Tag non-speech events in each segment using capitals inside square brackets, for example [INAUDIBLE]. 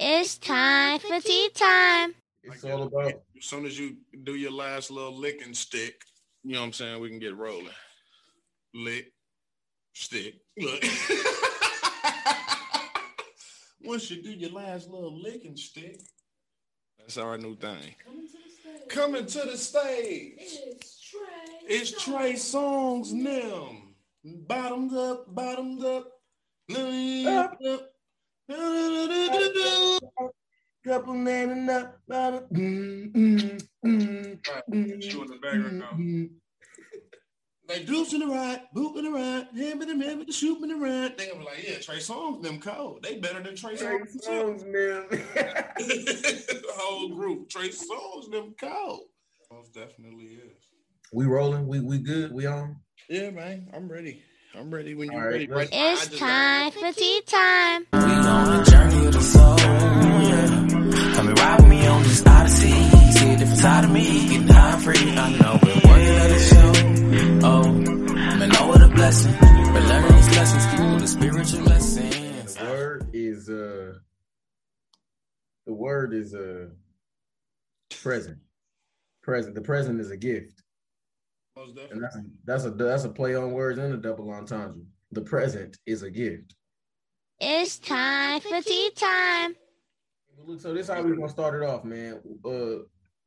It's time for tea time. It's all about As soon as you do your last little licking stick, you know what I'm saying, we can get rolling. Lick, stick. Look. [LAUGHS] Once you do your last little licking stick, that's our new thing. Coming to the stage. It's Trey Songz now. Bottoms up, bottoms up. Ah. Up, up. Couple man and up. Mm, mm, mm, right, you in the background now. Like dupes in the ride, boop in the ride, him in the man with the shoot in the ride. They gonna be like, yeah, Trey Songz, them cold. They better than Trey Trey Songs. Songz, man. the [LAUGHS] [LAUGHS] whole group, Trey Songz, them cold. Most definitely is. we rolling. We we good. We on. Yeah, man, I'm ready. I'm ready when you're All right, ready. Right It's time for tea time. We on a journey of the soul, yeah. Come and ride with me on this odyssey. See a different side of me, getting high free. I know we're working at the show. Oh, man, know what a blessing. We're learning these lessons through the spiritual lessons. The word is uh. The word is uh. Present. Present. The present is a gift. Most And that's a, that's a that's a play on words and a double entendre. The present is a gift. It's time for tea time. Look, so this is how we're gonna start it off, man. Uh,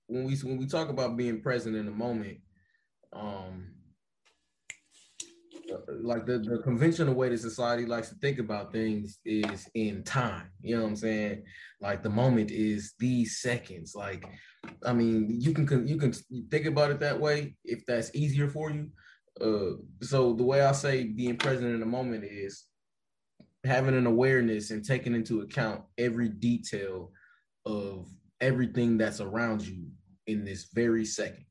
when we when we talk about being present in the moment, um, like the, the conventional way that society likes to think about things is in time. You know what I'm saying? Like the moment is these seconds. Like, I mean, you can you can think about it that way if that's easier for you. Uh, so the way I say being present in the moment is having an awareness and taking into account every detail of everything that's around you in this very second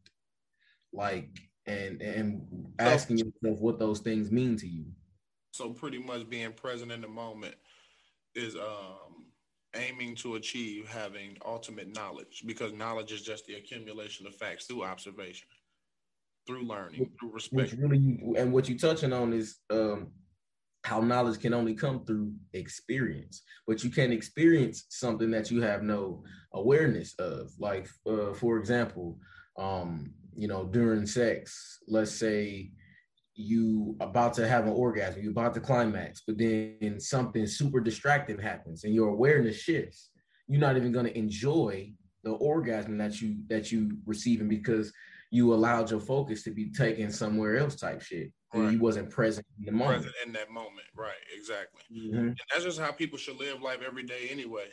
like and and asking yourself what those things mean to you So pretty much being present in the moment is um aiming to achieve having ultimate knowledge because knowledge is just the accumulation of facts through observation, through learning, through which respect. really and what you're touching on is um how knowledge can only come through experience but you can experience something that you have no awareness of like uh, for example um you know during sex let's say you about to have an orgasm you about to climax but then something super distracting happens and your awareness shifts you're not even going to enjoy the orgasm that you that you receiving because you allowed your focus to be taken somewhere else type shit and you wasn't present in the moment Present in that moment, right? Exactly. Mhm. And that's just how people should live life every day anyway.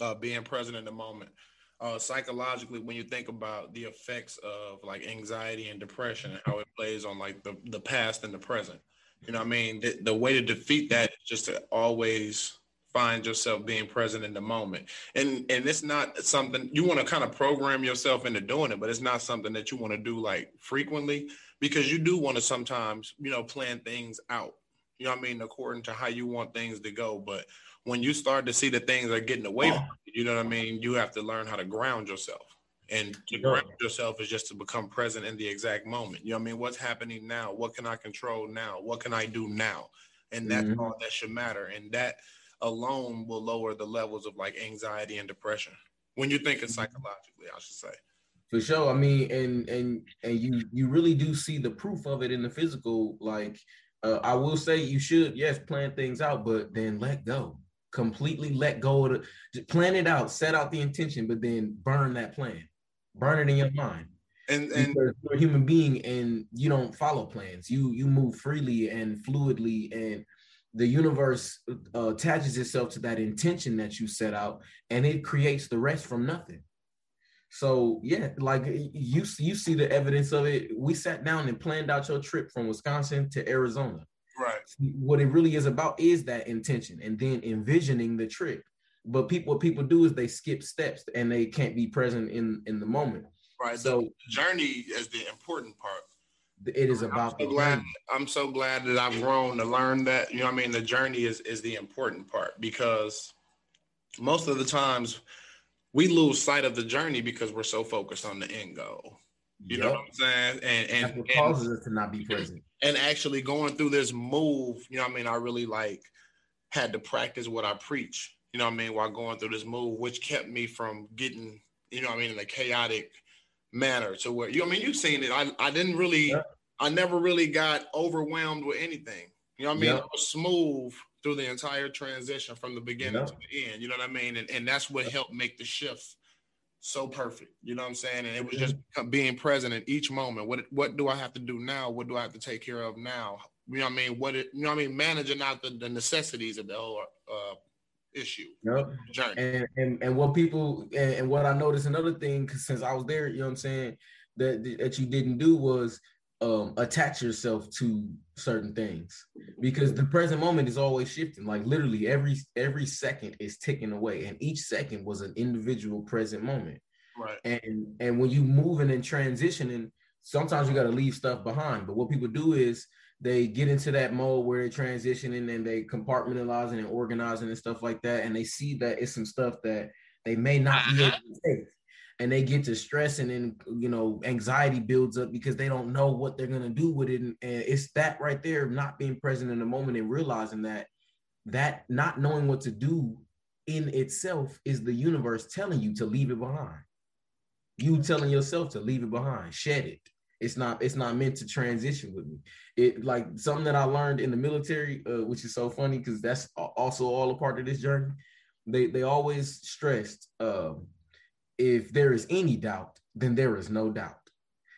Uh, being present in the moment. Uh, psychologically, when you think about the effects of like anxiety and depression and how it plays on like the, the past and the present, you know I mean? The, the way to defeat that is just to always find yourself being present in the moment. And and it's not something you want to kind of program yourself into doing it, but it's not something that you want to do like frequently because you do want to sometimes, you know, plan things out you know I mean, according to how you want things to go. But when you start to see the things are getting away from you, you know what I mean, you have to learn how to ground yourself. And to ground yourself is just to become present in the exact moment. You know what I mean? What's happening now? What can I control now? What can I do now? And that's Mhm. all that should matter. And that alone will lower the levels of like anxiety and depression. When you think it psychologically, I should say. For sure. I mean, and and and you you really do see the proof of it in the physical. Like, uh, I will say you should yes plan things out, but then let go. Completely let go of the plan it out, set out the intention, but then burn that plan. Burn it in your mind. And and Because you're a human being and you don't follow plans. You you move freely and fluidly and the universe uh, attaches itself to that intention that you set out and it creates the rest from nothing. So yeah, like you you see the evidence of it. We sat down and planned out your trip from Wisconsin to Arizona. What it really is about is that intention and then envisioning the trip. But people what people do is they skip steps and they can't be present in in the moment. Right. So the journey is the important part. it is I'm about so the glad. journey. I'm so glad that I've grown to learn that. You know, what I mean, the journey is is the important part because most of the times we lose sight of the journey because we're so focused on the end goal. You know what I'm saying? And That's and what and, causes us to not be present. and actually going through this move. You know, what I mean, I really like had to practice what I preach. you know what I mean, while going through this move, which kept me from getting, you know what I mean, in a chaotic manner to where you know, I mean, you've seen it. I, I didn't really, yeah. I never really got overwhelmed with anything. You know what I mean? Yeah. I was smooth through the entire transition from the beginning to the end. You know what I mean? And, and that's what helped make the shift so perfect. You know what I'm saying? And it was just being present in each moment. What what do I have to do now? What do I have to take care of now? You know what I mean? What it, you know what I mean? Managing out the, the necessities of the whole uh, issue. Yep. Journey. And, and and what people and, and what I noticed another thing since I was there, you know what I'm saying, that that you didn't do was um attach yourself to certain things. Because the present moment is always shifting. Like literally every every second is ticking away. And each second was an individual present moment. Right. And and when you moving and transitioning sometimes you got to leave stuff behind. But what people do is they get into that mode where they're transitioning and they compartmentalizing and organizing and stuff like that. And they see that it's some stuff that they may not be able to take and they get to stress and then you know anxiety builds up because they don't know what they're going to do with it. And, it's that right there not being present in the moment and realizing that that not knowing what to do in itself is the universe telling you to leave it behind. You telling yourself to leave it behind. Shed it. It's not it's not meant to transition with me. It like something that i learned in the military uh, which is so funny because that's also all a part of this journey. They they always stressed um, if there is any doubt, then there is no doubt.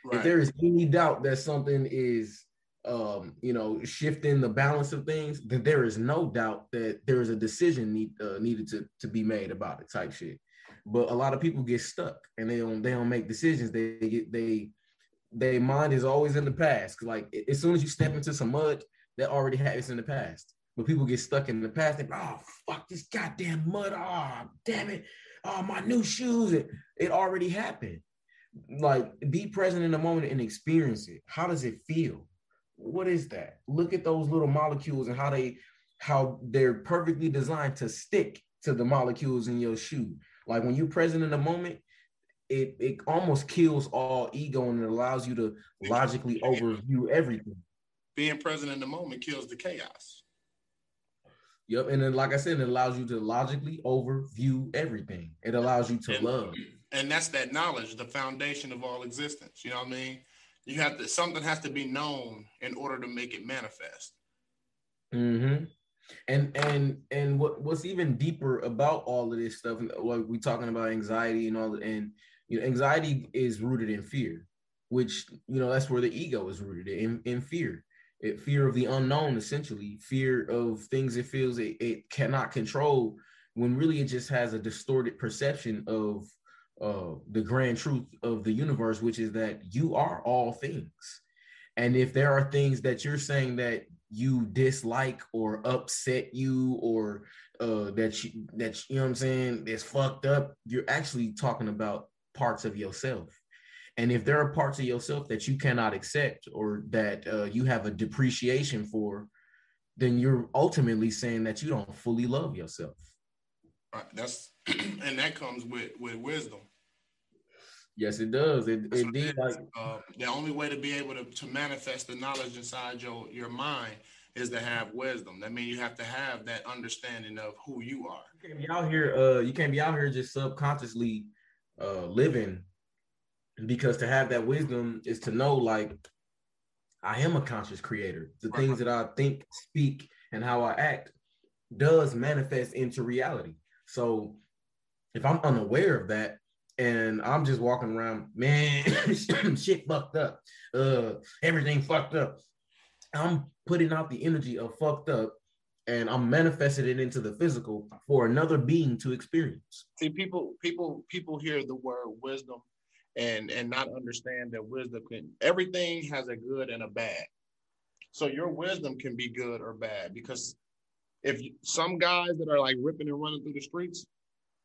Right. If there is any doubt that something is um, you know, shifting the balance of things, then there is no doubt that there is a decision need, uh, needed to, to be made about it type shit. But a lot of people get stuck and they don't they don't make decisions. They get they their mind is always in the past. Like as soon as you step into some mud, that already happens in the past. But people get stuck in the past. They oh fuck this goddamn mud. Oh damn it oh, my new shoes. It, it already happened. Like, be present in the moment and experience it. How does it feel? What is that? Look at those little molecules and how they how they're perfectly designed to stick to the molecules in your shoe. Like when you're present in the moment, it it almost kills all ego and it allows you to logically overview everything. Being present in the moment kills the chaos. Yep, and then like I said, it allows you to logically overview everything. It allows you to and, love, and that's that knowledge, the foundation of all existence. You know what I mean? You have to something has to be known in order to make it manifest. Mm-hmm. And and and what what's even deeper about all of this stuff? Like we talking about anxiety and all, and you know, anxiety is rooted in fear, which you know that's where the ego is rooted in in fear it, fear of the unknown, essentially, fear of things it feels it, it cannot control, when really it just has a distorted perception of uh, the grand truth of the universe, which is that you are all things. And if there are things that you're saying that you dislike or upset you or uh, that you that you know what I'm saying is fucked up, you're actually talking about parts of yourself. And if there are parts of yourself that you cannot accept or that uh, you have a depreciation for, then you're ultimately saying that you don't fully love yourself. Right. That's [CLEARS THROAT] and that comes with with wisdom. Yes, it does. It, it did. Like, uh, the only way to be able to, to manifest the knowledge inside your your mind is to have wisdom. That means you have to have that understanding of who you are. You can't be out here. Uh, you can't be out here just subconsciously uh, living because to have that wisdom is to know like I am a conscious creator. The things that I think, speak, and how I act does manifest into reality. So if I'm unaware of that and I'm just walking around, man, [COUGHS] shit fucked up. Uh everything fucked up. I'm putting out the energy of fucked up and I'm manifesting it into the physical for another being to experience. See, people, people, people hear the word wisdom and and not understand that wisdom can everything has a good and a bad. So your wisdom can be good or bad because if you, some guys that are like ripping and running through the streets,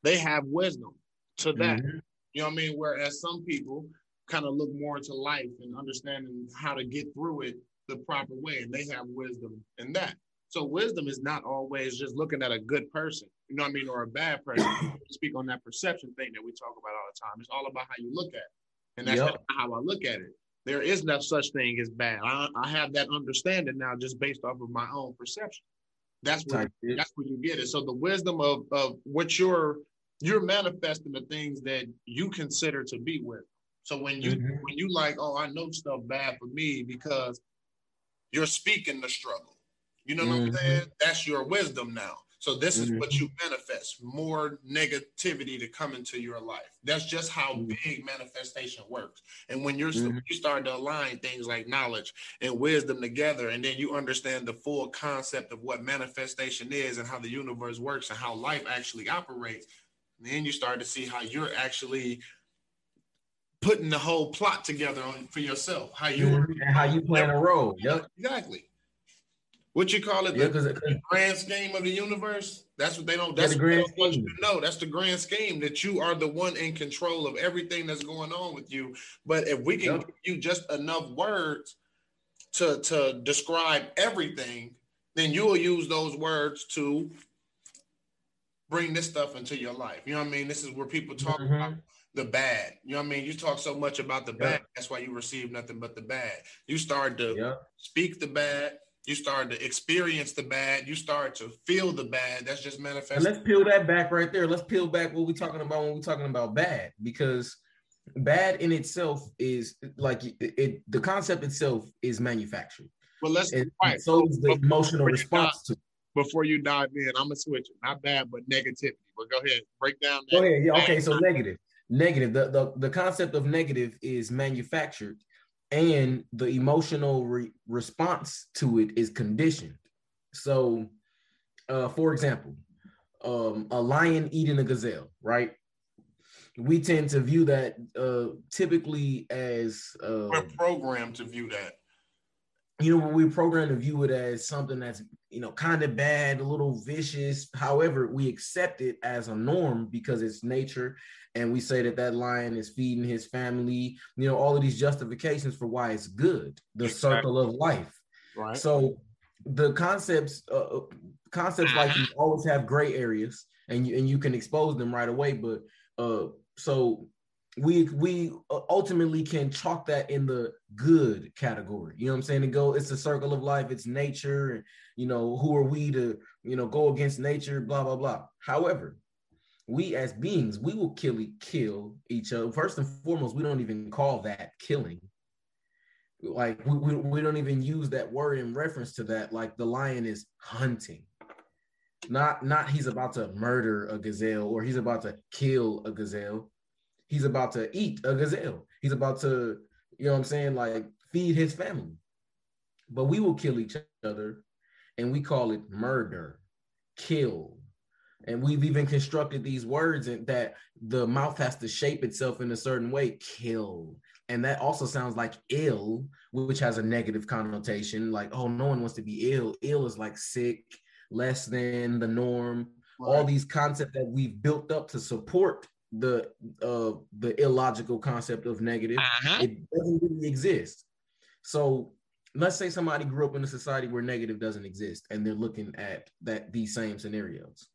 they have wisdom to that. Mm-hmm. You know what I mean? Whereas some people kind of look more into life and understanding how to get through it the proper way, and they have wisdom in that. So wisdom is not always just looking at a good person, you know what I mean, or a bad person. [CLEARS THROAT] speak on that perception thing that we talk about all the time. It's all about how you look at it. And that's yep. how I look at it. There is no such thing as bad. I, I have that understanding now just based off of my own perception. That's where that's where you get it. So the wisdom of of what you're you're manifesting the things that you consider to be wisdom. So when you mm-hmm. when you like, oh, I know stuff bad for me because you're speaking the struggle. You know mm-hmm. what I'm mm-hmm. saying? That's your wisdom now. So this is mm-hmm. what you manifest more negativity to come into your life. That's just how mm-hmm. big manifestation works. And when you're mm-hmm. you start to align things like knowledge and wisdom together, and then you understand the full concept of what manifestation is and how the universe works and how life actually operates, then you start to see how you're actually putting the whole plot together on, for yourself. How you mm-hmm. and how you plan a role. Yep. Exactly what you call it, yeah, the, the, grand scheme of the universe. That's what they don't. That's yeah, the grand what scheme. No, that's the grand scheme that you are the one in control of everything that's going on with you. But if we can yep. give you just enough words to to describe everything, then you will use those words to bring this stuff into your life. You know what I mean? This is where people talk mm-hmm. about the bad. You know what I mean? You talk so much about the yep. bad. That's why you receive nothing but the bad. You start to yep. speak the bad you start to experience the bad, you start to feel the bad. That's just manifesting. Let's peel that back right there. Let's peel back what we're talking about when we're talking about bad, because bad in itself is like it, it the concept itself is manufactured. Well, let's and, right. so is the before, emotional response dive, to before you dive in, I'm gonna switch it. Not bad, but negativity. But go ahead, break down. Go ahead. Yeah, okay, so negative. Negative. The, the the concept of negative is manufactured and the emotional re- response to it is conditioned. So, uh, for example, um, a lion eating a gazelle, right? We tend to view that uh, typically as uh, we're programmed to view that you know, we're programmed to view it as something that's, you know, kind of bad, a little vicious. However, we accept it as a norm because it's nature. And we say that that lion is feeding his family, you know, all of these justifications for why it's good, the exactly. circle of life. Right. So the concepts, uh, uh concepts like these always have gray areas and you, and you can expose them right away. But uh, so we we uh, ultimately can chalk that in the good category. You know what I'm saying? To go, it's a circle of life, it's nature, and you know, who are we to, you know, go against nature, blah, blah, blah. However, we as beings, we will kill kill each other. First and foremost, we don't even call that killing. Like we, we don't even use that word in reference to that. Like the lion is hunting. Not not he's about to murder a gazelle or he's about to kill a gazelle he's about to eat a gazelle. He's about to, you know what I'm saying, like feed his family. But we will kill each other and we call it murder, kill. And we've even constructed these words and that the mouth has to shape itself in a certain way, kill. And that also sounds like ill, which has a negative connotation. Like, oh, no one wants to be ill. Ill is like sick, less than the norm. Right. All these concepts that we've built up to support the uh the illogical concept of negative. Uh-huh. It doesn't really exist. So let's say somebody grew up in a society where negative doesn't exist and they're looking at that these same scenarios.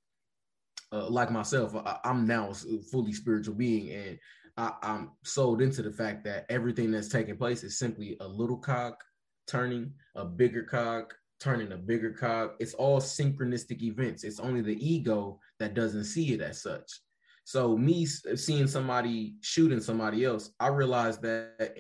Uh, like myself, I, am now a fully spiritual being, and I, I'm sold into the fact that everything that's taking place is simply a little cock turning a bigger cock, turning a bigger cock. It's all synchronistic events. It's only the ego that doesn't see it as such. So me seeing somebody shooting somebody else, I realized that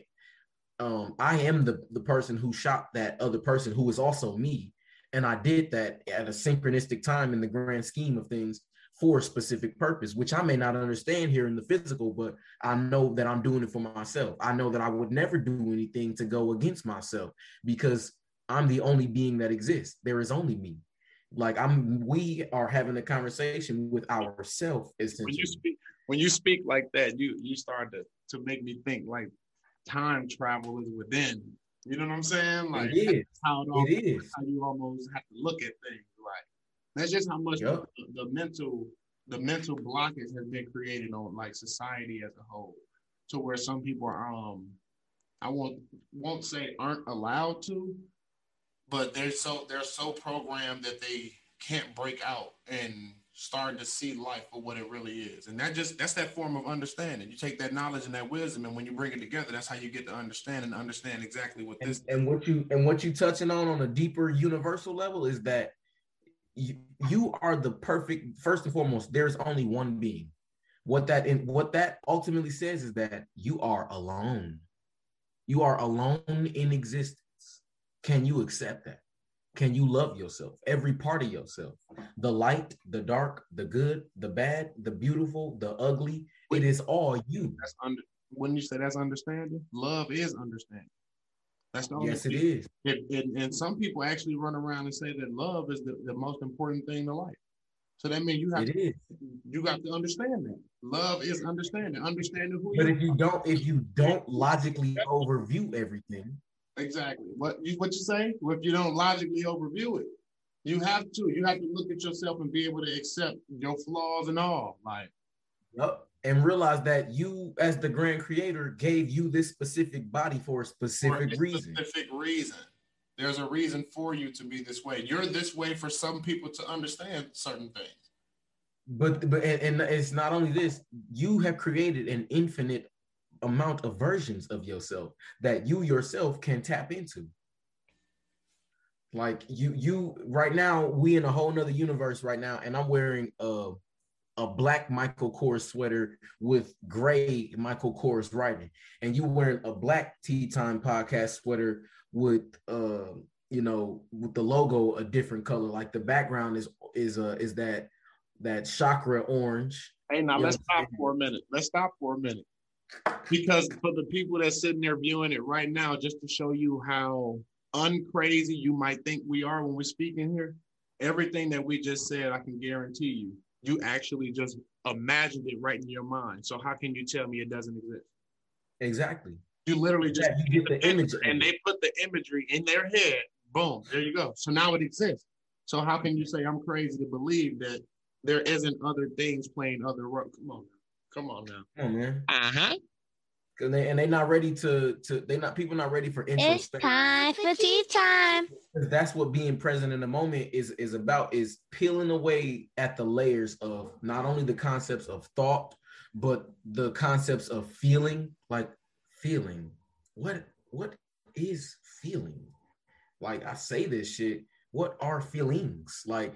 um, I am the the person who shot that other person who is also me, and I did that at a synchronistic time in the grand scheme of things for a specific purpose, which I may not understand here in the physical, but I know that I'm doing it for myself. I know that I would never do anything to go against myself because I'm the only being that exists. There is only me. Like I'm, we are having a conversation with ourselves. Essentially, when you speak, when you speak like that, you you start to to make me think like time travel is within. You know what I'm saying? Like it is. how it, almost, it is. how you almost have to look at things. Like that's just how much yep. the, the mental the mental blockage has been created on like society as a whole, to where some people are um I won't won't say aren't allowed to, but they're so they're so programmed that they can't break out and start to see life for what it really is. And that just that's that form of understanding. You take that knowledge and that wisdom, and when you bring it together, that's how you get to understand and understand exactly what this and what you and what you touching on on a deeper universal level is that you, you are the perfect. First and foremost, there's only one being. What that and what that ultimately says is that you are alone. You are alone in existence. Can you accept that? Can you love yourself? Every part of yourself. The light, the dark, the good, the bad, the beautiful, the ugly. It is all you. That's under when you say that's understanding, love is understanding. That's the only Yes, it thing. is. And, and, and some people actually run around and say that love is the, the most important thing in life. So that means you have It to, is. you got to understand that. Love is understanding, understanding who But you if you don't, if you don't logically overview everything, Exactly. What you what you say? Well, if you don't logically overview it, you have to. You have to look at yourself and be able to accept your flaws and all. Like Yup. And realize that you, as the grand creator, gave you this specific body for a For specific a reason. Specific reason. There's a reason for you to be this way. You're this way for some people to understand certain things. But but and, and it's not only this, you have created an infinite amount of versions of yourself that you yourself can tap into. Like you, you right now, we in a whole nother universe right now, and I'm wearing a a black Michael Kors sweater with gray Michael Kors writing, and you wearing a black Tea Time podcast sweater with uh you know with the logo a different color. Like the background is is uh is that that chakra orange. Hey, now let's stop for a minute. Let's stop for a minute. Because for the people that's sitting there viewing it right now, just to show you how uncrazy you might think we are when we're speaking here, everything that we just said, I can guarantee you, you actually just imagined it right in your mind. So how can you tell me it doesn't exist? Exactly. You literally just Yeah, you get the image and they put the imagery in their head. Boom, there you go. So now it exists. So how can you say I'm crazy to believe that there isn't other things playing other roles? Come on, now. Come on now. Come on, man. Uh huh. And they and they not ready to to they're not people not ready for introspection. It's time for tea time. 'Cause That's what being present in the moment is is about is peeling away at the layers of not only the concepts of thought, but the concepts of feeling, like feeling. What what is feeling? Like I say this shit, what are feelings? Like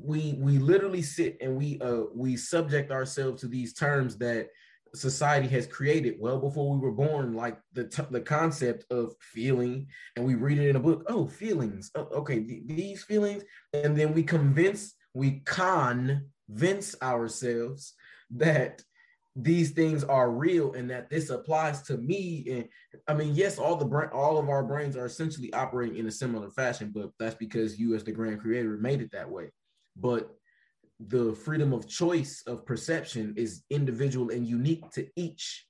we we literally sit and we uh we subject ourselves to these terms that society has created. Well before we were born like the t- the concept of feeling and we read it in a book oh feelings oh, okay th- these feelings and then we convince we convince ourselves that these things are real and that this applies to me and i mean yes all the brain all of our brains are essentially operating in a similar fashion but that's because you as the grand creator made it that way but the freedom of choice of perception is individual and unique to each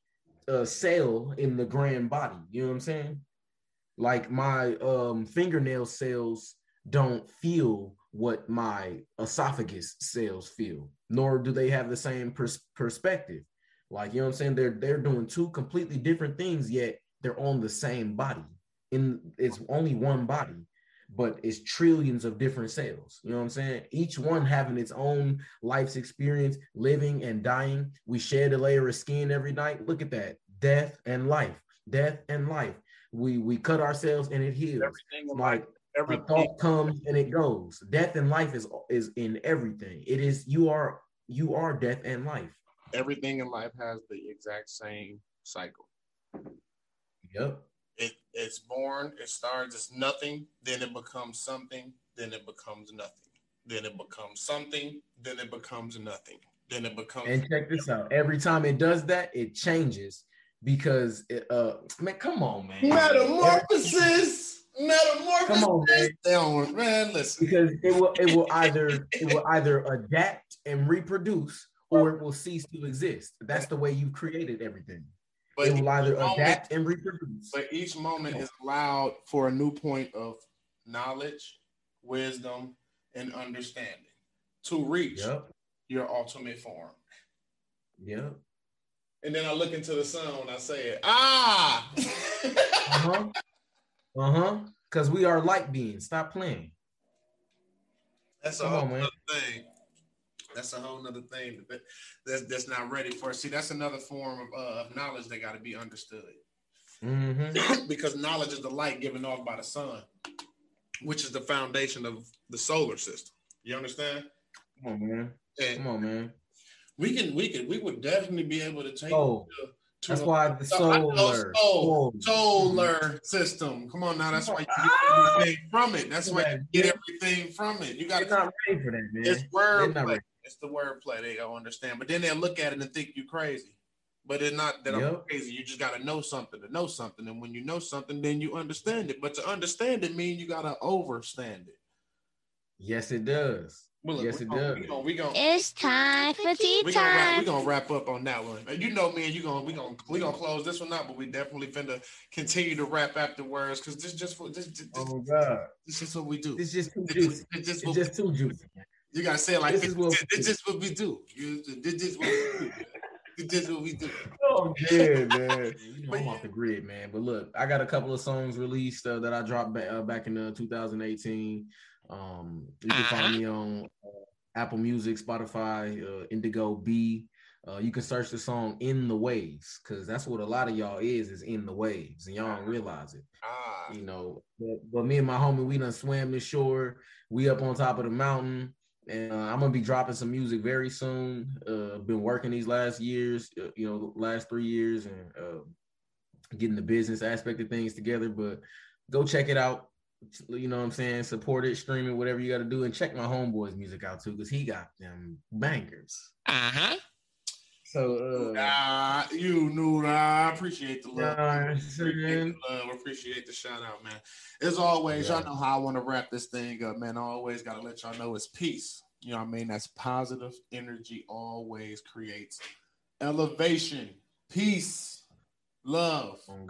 uh, cell in the grand body. You know what I'm saying? Like my um, fingernail cells don't feel what my esophagus cells feel, nor do they have the same pers- perspective. Like you know what I'm saying? They're they're doing two completely different things, yet they're on the same body. In it's only one body, but it's trillions of different cells. You know what I'm saying? Each one having its own life's experience, living and dying. We shed a layer of skin every night. Look at that. Death and life. Death and life. We we cut ourselves and it heals. Everything in Like every thought comes and it goes. Death and life is is in everything. It is you are you are death and life. Everything in life has the exact same cycle. Yep. It it's born, it starts as nothing, then it becomes something, then it becomes nothing, then it becomes something, then it becomes nothing, then it becomes And check this out. Every time it does that, it changes because it, uh man, come on, man. metamorphosis. Metamorphosis. Come on, man. Don't- man, listen. because it will it will either it will either adapt and reproduce or it will cease to exist. That's the way you've created everything. But it will either each moment- adapt and reproduce. But each moment is allowed for a new point of knowledge, wisdom, and understanding to reach Yep. your ultimate form. Yep. And then I look into the sun when I say it. Ah! Uh-huh. Uh-huh. Because we are light beings. Stop playing. That's a whole on, man. thing. That's a whole nother thing that, that's, that's not ready for. See, that's another form of, uh, of knowledge that got to be understood. Mm-hmm. [COUGHS] because knowledge is the light given off by the sun, which is the foundation of the solar system. You understand? Come on, man. And Come on, man. we can, we can, we would definitely be able to take Oh, it to, to That's why the solar. soul. solar system. Come on now, that's why you Ah! get everything from it. That's why you get everything from it. You got to not ready for that, man. It's wordplay. It's the wordplay. They don't understand, but then they'll look at it and think you crazy. But it's not that I'm crazy. You just gotta know something to know something, and when you know something, then you understand it. But to understand it means you gotta overstand it. Yes, it does. Well, look, Yes, it gonna, does. We gonna, we gonna, It's time for tea we gonna, wrap, we're gonna wrap up on that one. And You know, man, you gonna we gonna we gonna close this one out, but we definitely finna continue to rap afterwards because this just for this this, this, Oh God, this is what we do. it's just too This juicy. is- this is It's just too juicy. You gotta say it like This this, is what this, we this do. is what we do. You, this is what we do. This is what we do. Oh yeah, man. [LAUGHS] You know, I'm off the grid, man. But look, I got a couple of songs released uh, that I dropped back, uh, back in uh, 2018. Um, you can find me on uh, Apple Music, Spotify, uh, Indigo B. Uh, you can search the song "In the Waves" because that's what a lot of y'all is is in the waves, and y'all don't realize it. Ah, you know. But, but me and my homie, we done swam the shore. We up on top of the mountain, and uh, I'm gonna be dropping some music very soon. Uh, been working these last years, uh, you know, last three years, and uh, getting the business aspect of things together. But go check it out. You know what I'm saying? Support it, stream it, whatever you got to do, and check my homeboy's music out too, because he got them bangers. uh huh. So, uh, you knew that. I appreciate the love. Nah, appreciate the love. Appreciate the shout out, man. As always, y'all know how I want to wrap this thing up, man. I always gotta let y'all know it's peace. You know what I mean? That's positive energy. Always creates elevation, peace, love, oh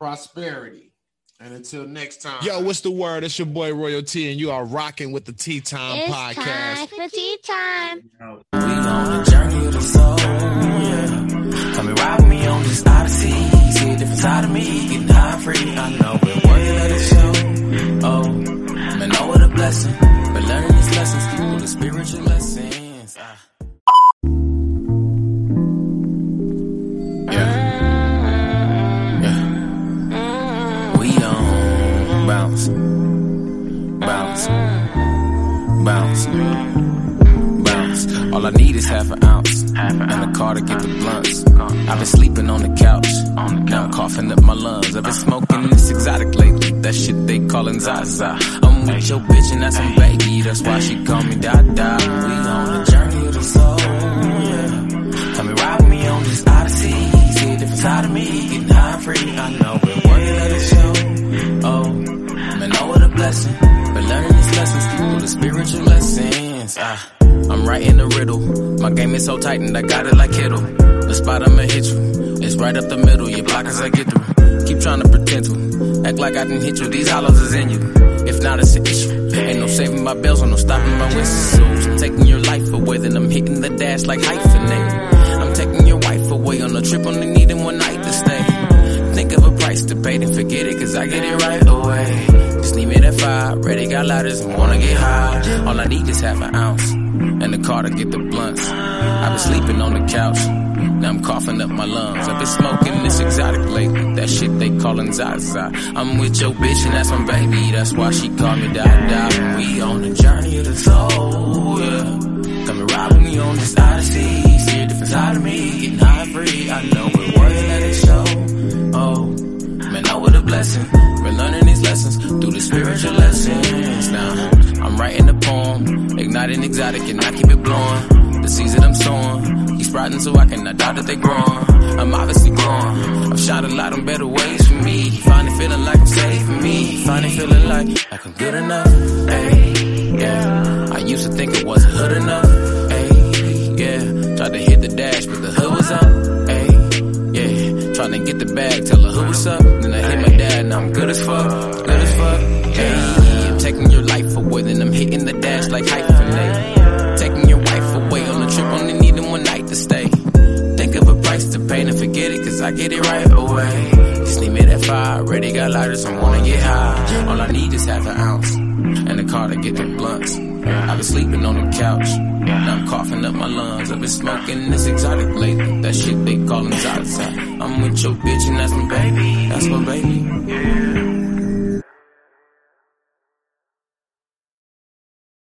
prosperity. And until next time. Yo, what's the word? It's your boy Royalty, and you are rocking with the Tea Time It's Podcast. time for tea time. We on the journey of the soul, yeah. Come and ride with me on this odyssey. See a different side of me, getting high free. I know we're worthy of the show. Oh, man, know what a blessing. But learning these lessons through the spiritual lessons. All I need is half an ounce and a car to get the blunts. I've been sleeping on the couch, now I'm coughing up my lungs. I've been smoking this exotic lately, that shit they callin' Zaza. I'm with your bitch and that's my baby, that's why she call me Dada. We on the journey of the soul, yeah. Come and ride with me on this odyssey. See a different side of me, getting high free. I know we're worthy of the show. Oh, man, know what a blessing. But learning these lessons through the spiritual lessons. Ah, I'm writing a riddle. My game is so tight and I got it like Kittle. The spot I'ma hit you. It's right up the middle. Your block as I get through. Keep trying to pretend to. Act like I didn't hit you. These hollows is in you. If not, it's an issue. Ain't no saving my bills or no stopping my whistles. I'm taking your life away, then I'm hitting the dash like hyphenate. I'm taking your wife away on a trip, only needing one night to stay. Think of a price to pay, then forget it, cause I get it right away. Just leave me that five, ready, got lighters, wanna get high. All I need is half an ounce, and the car to get the blunts. I've been sleeping on the couch, now I'm coughing up my lungs. I've been smoking this exotic lately, that shit they callin' Zaza. I'm with your bitch, and that's my baby, that's why she call me Dada. We on the journey of the soul, yeah. Come and ride with me on this odyssey. See a different side of me, getting high free. I know we're worthy of it show. Blessing. We're learning these lessons through the spiritual lessons. Now, I'm writing a poem, igniting exotic, and I keep it blowing. The seeds that I'm sowing, keep sprouting so I cannot doubt that they're growing. I'm obviously growing. I've shot a lot on better ways for me. Finally feeling like I'm saving me. Finally feeling like, like I'm good enough. Hey, yeah. I used to think it wasn't hood enough. Get the bag, tell her who was up. Then I hit my dad, now I'm good as fuck. Good as fuck. Hey, I'm taking your life away, then I'm hitting the dash like hyphenate. Taking your wife away on a trip, only needing one night to stay. Think of a price to pay and forget it, cause I get it right away. Just leave me that fire, ready, got lighters, I wanna get high. All I need is half an ounce, and a car to get the blunts. I've been sleeping on the couch, now I'm coughing up my lungs. I've been smoking this exotic lately, that shit they callin' Zaza. I'm with your bitch and that's my baby, that's my baby.